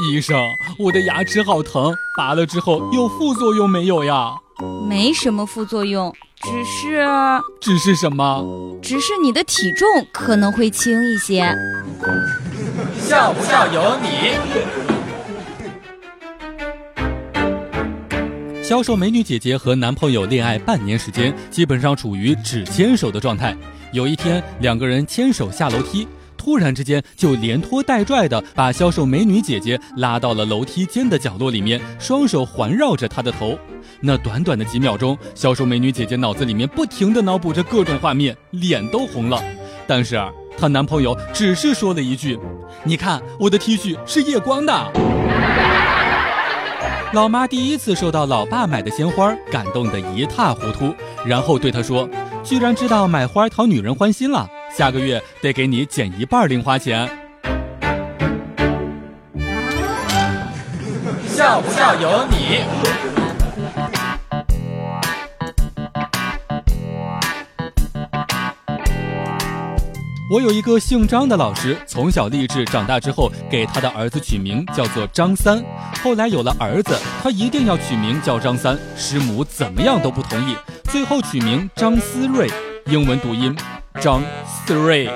医生，我的牙齿好疼，拔了之后有副作用没有呀？没什么副作用，只是……只是什么？只是你的体重可能会轻一些。笑不笑由你。销售美女姐姐和男朋友恋爱半年时间，基本上处于只牵手的状态。有一天，两个人牵手下楼梯。突然之间，就连拖带拽的把销售美女姐姐拉到了楼梯间的角落里面，双手环绕着她的头。那短短的几秒钟，销售美女姐姐脑子里面不停的脑补着各种画面，脸都红了。但是她男朋友只是说了一句：“你看我的 T 恤是夜光的。”老妈第一次收到老爸买的鲜花，感动得一塌糊涂，然后对他说：“居然知道买花讨女人欢心了。”下个月得给你减一半零花钱，笑不笑由你。我有一个姓张的老师，从小励志，长大之后给他的儿子取名叫做张三。后来有了儿子，他一定要取名叫张三，师母怎么样都不同意，最后取名张思睿，英文读音。张 three，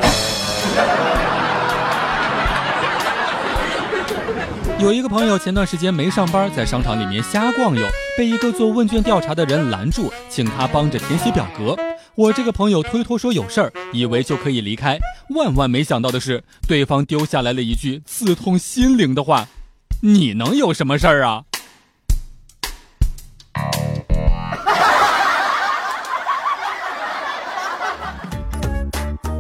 有一个朋友前段时间没上班，在商场里面瞎逛悠，被一个做问卷调查的人拦住，请他帮着填写表格。我这个朋友推脱说有事儿，以为就可以离开，万万没想到的是，对方丢下来了一句刺痛心灵的话：“你能有什么事儿啊？”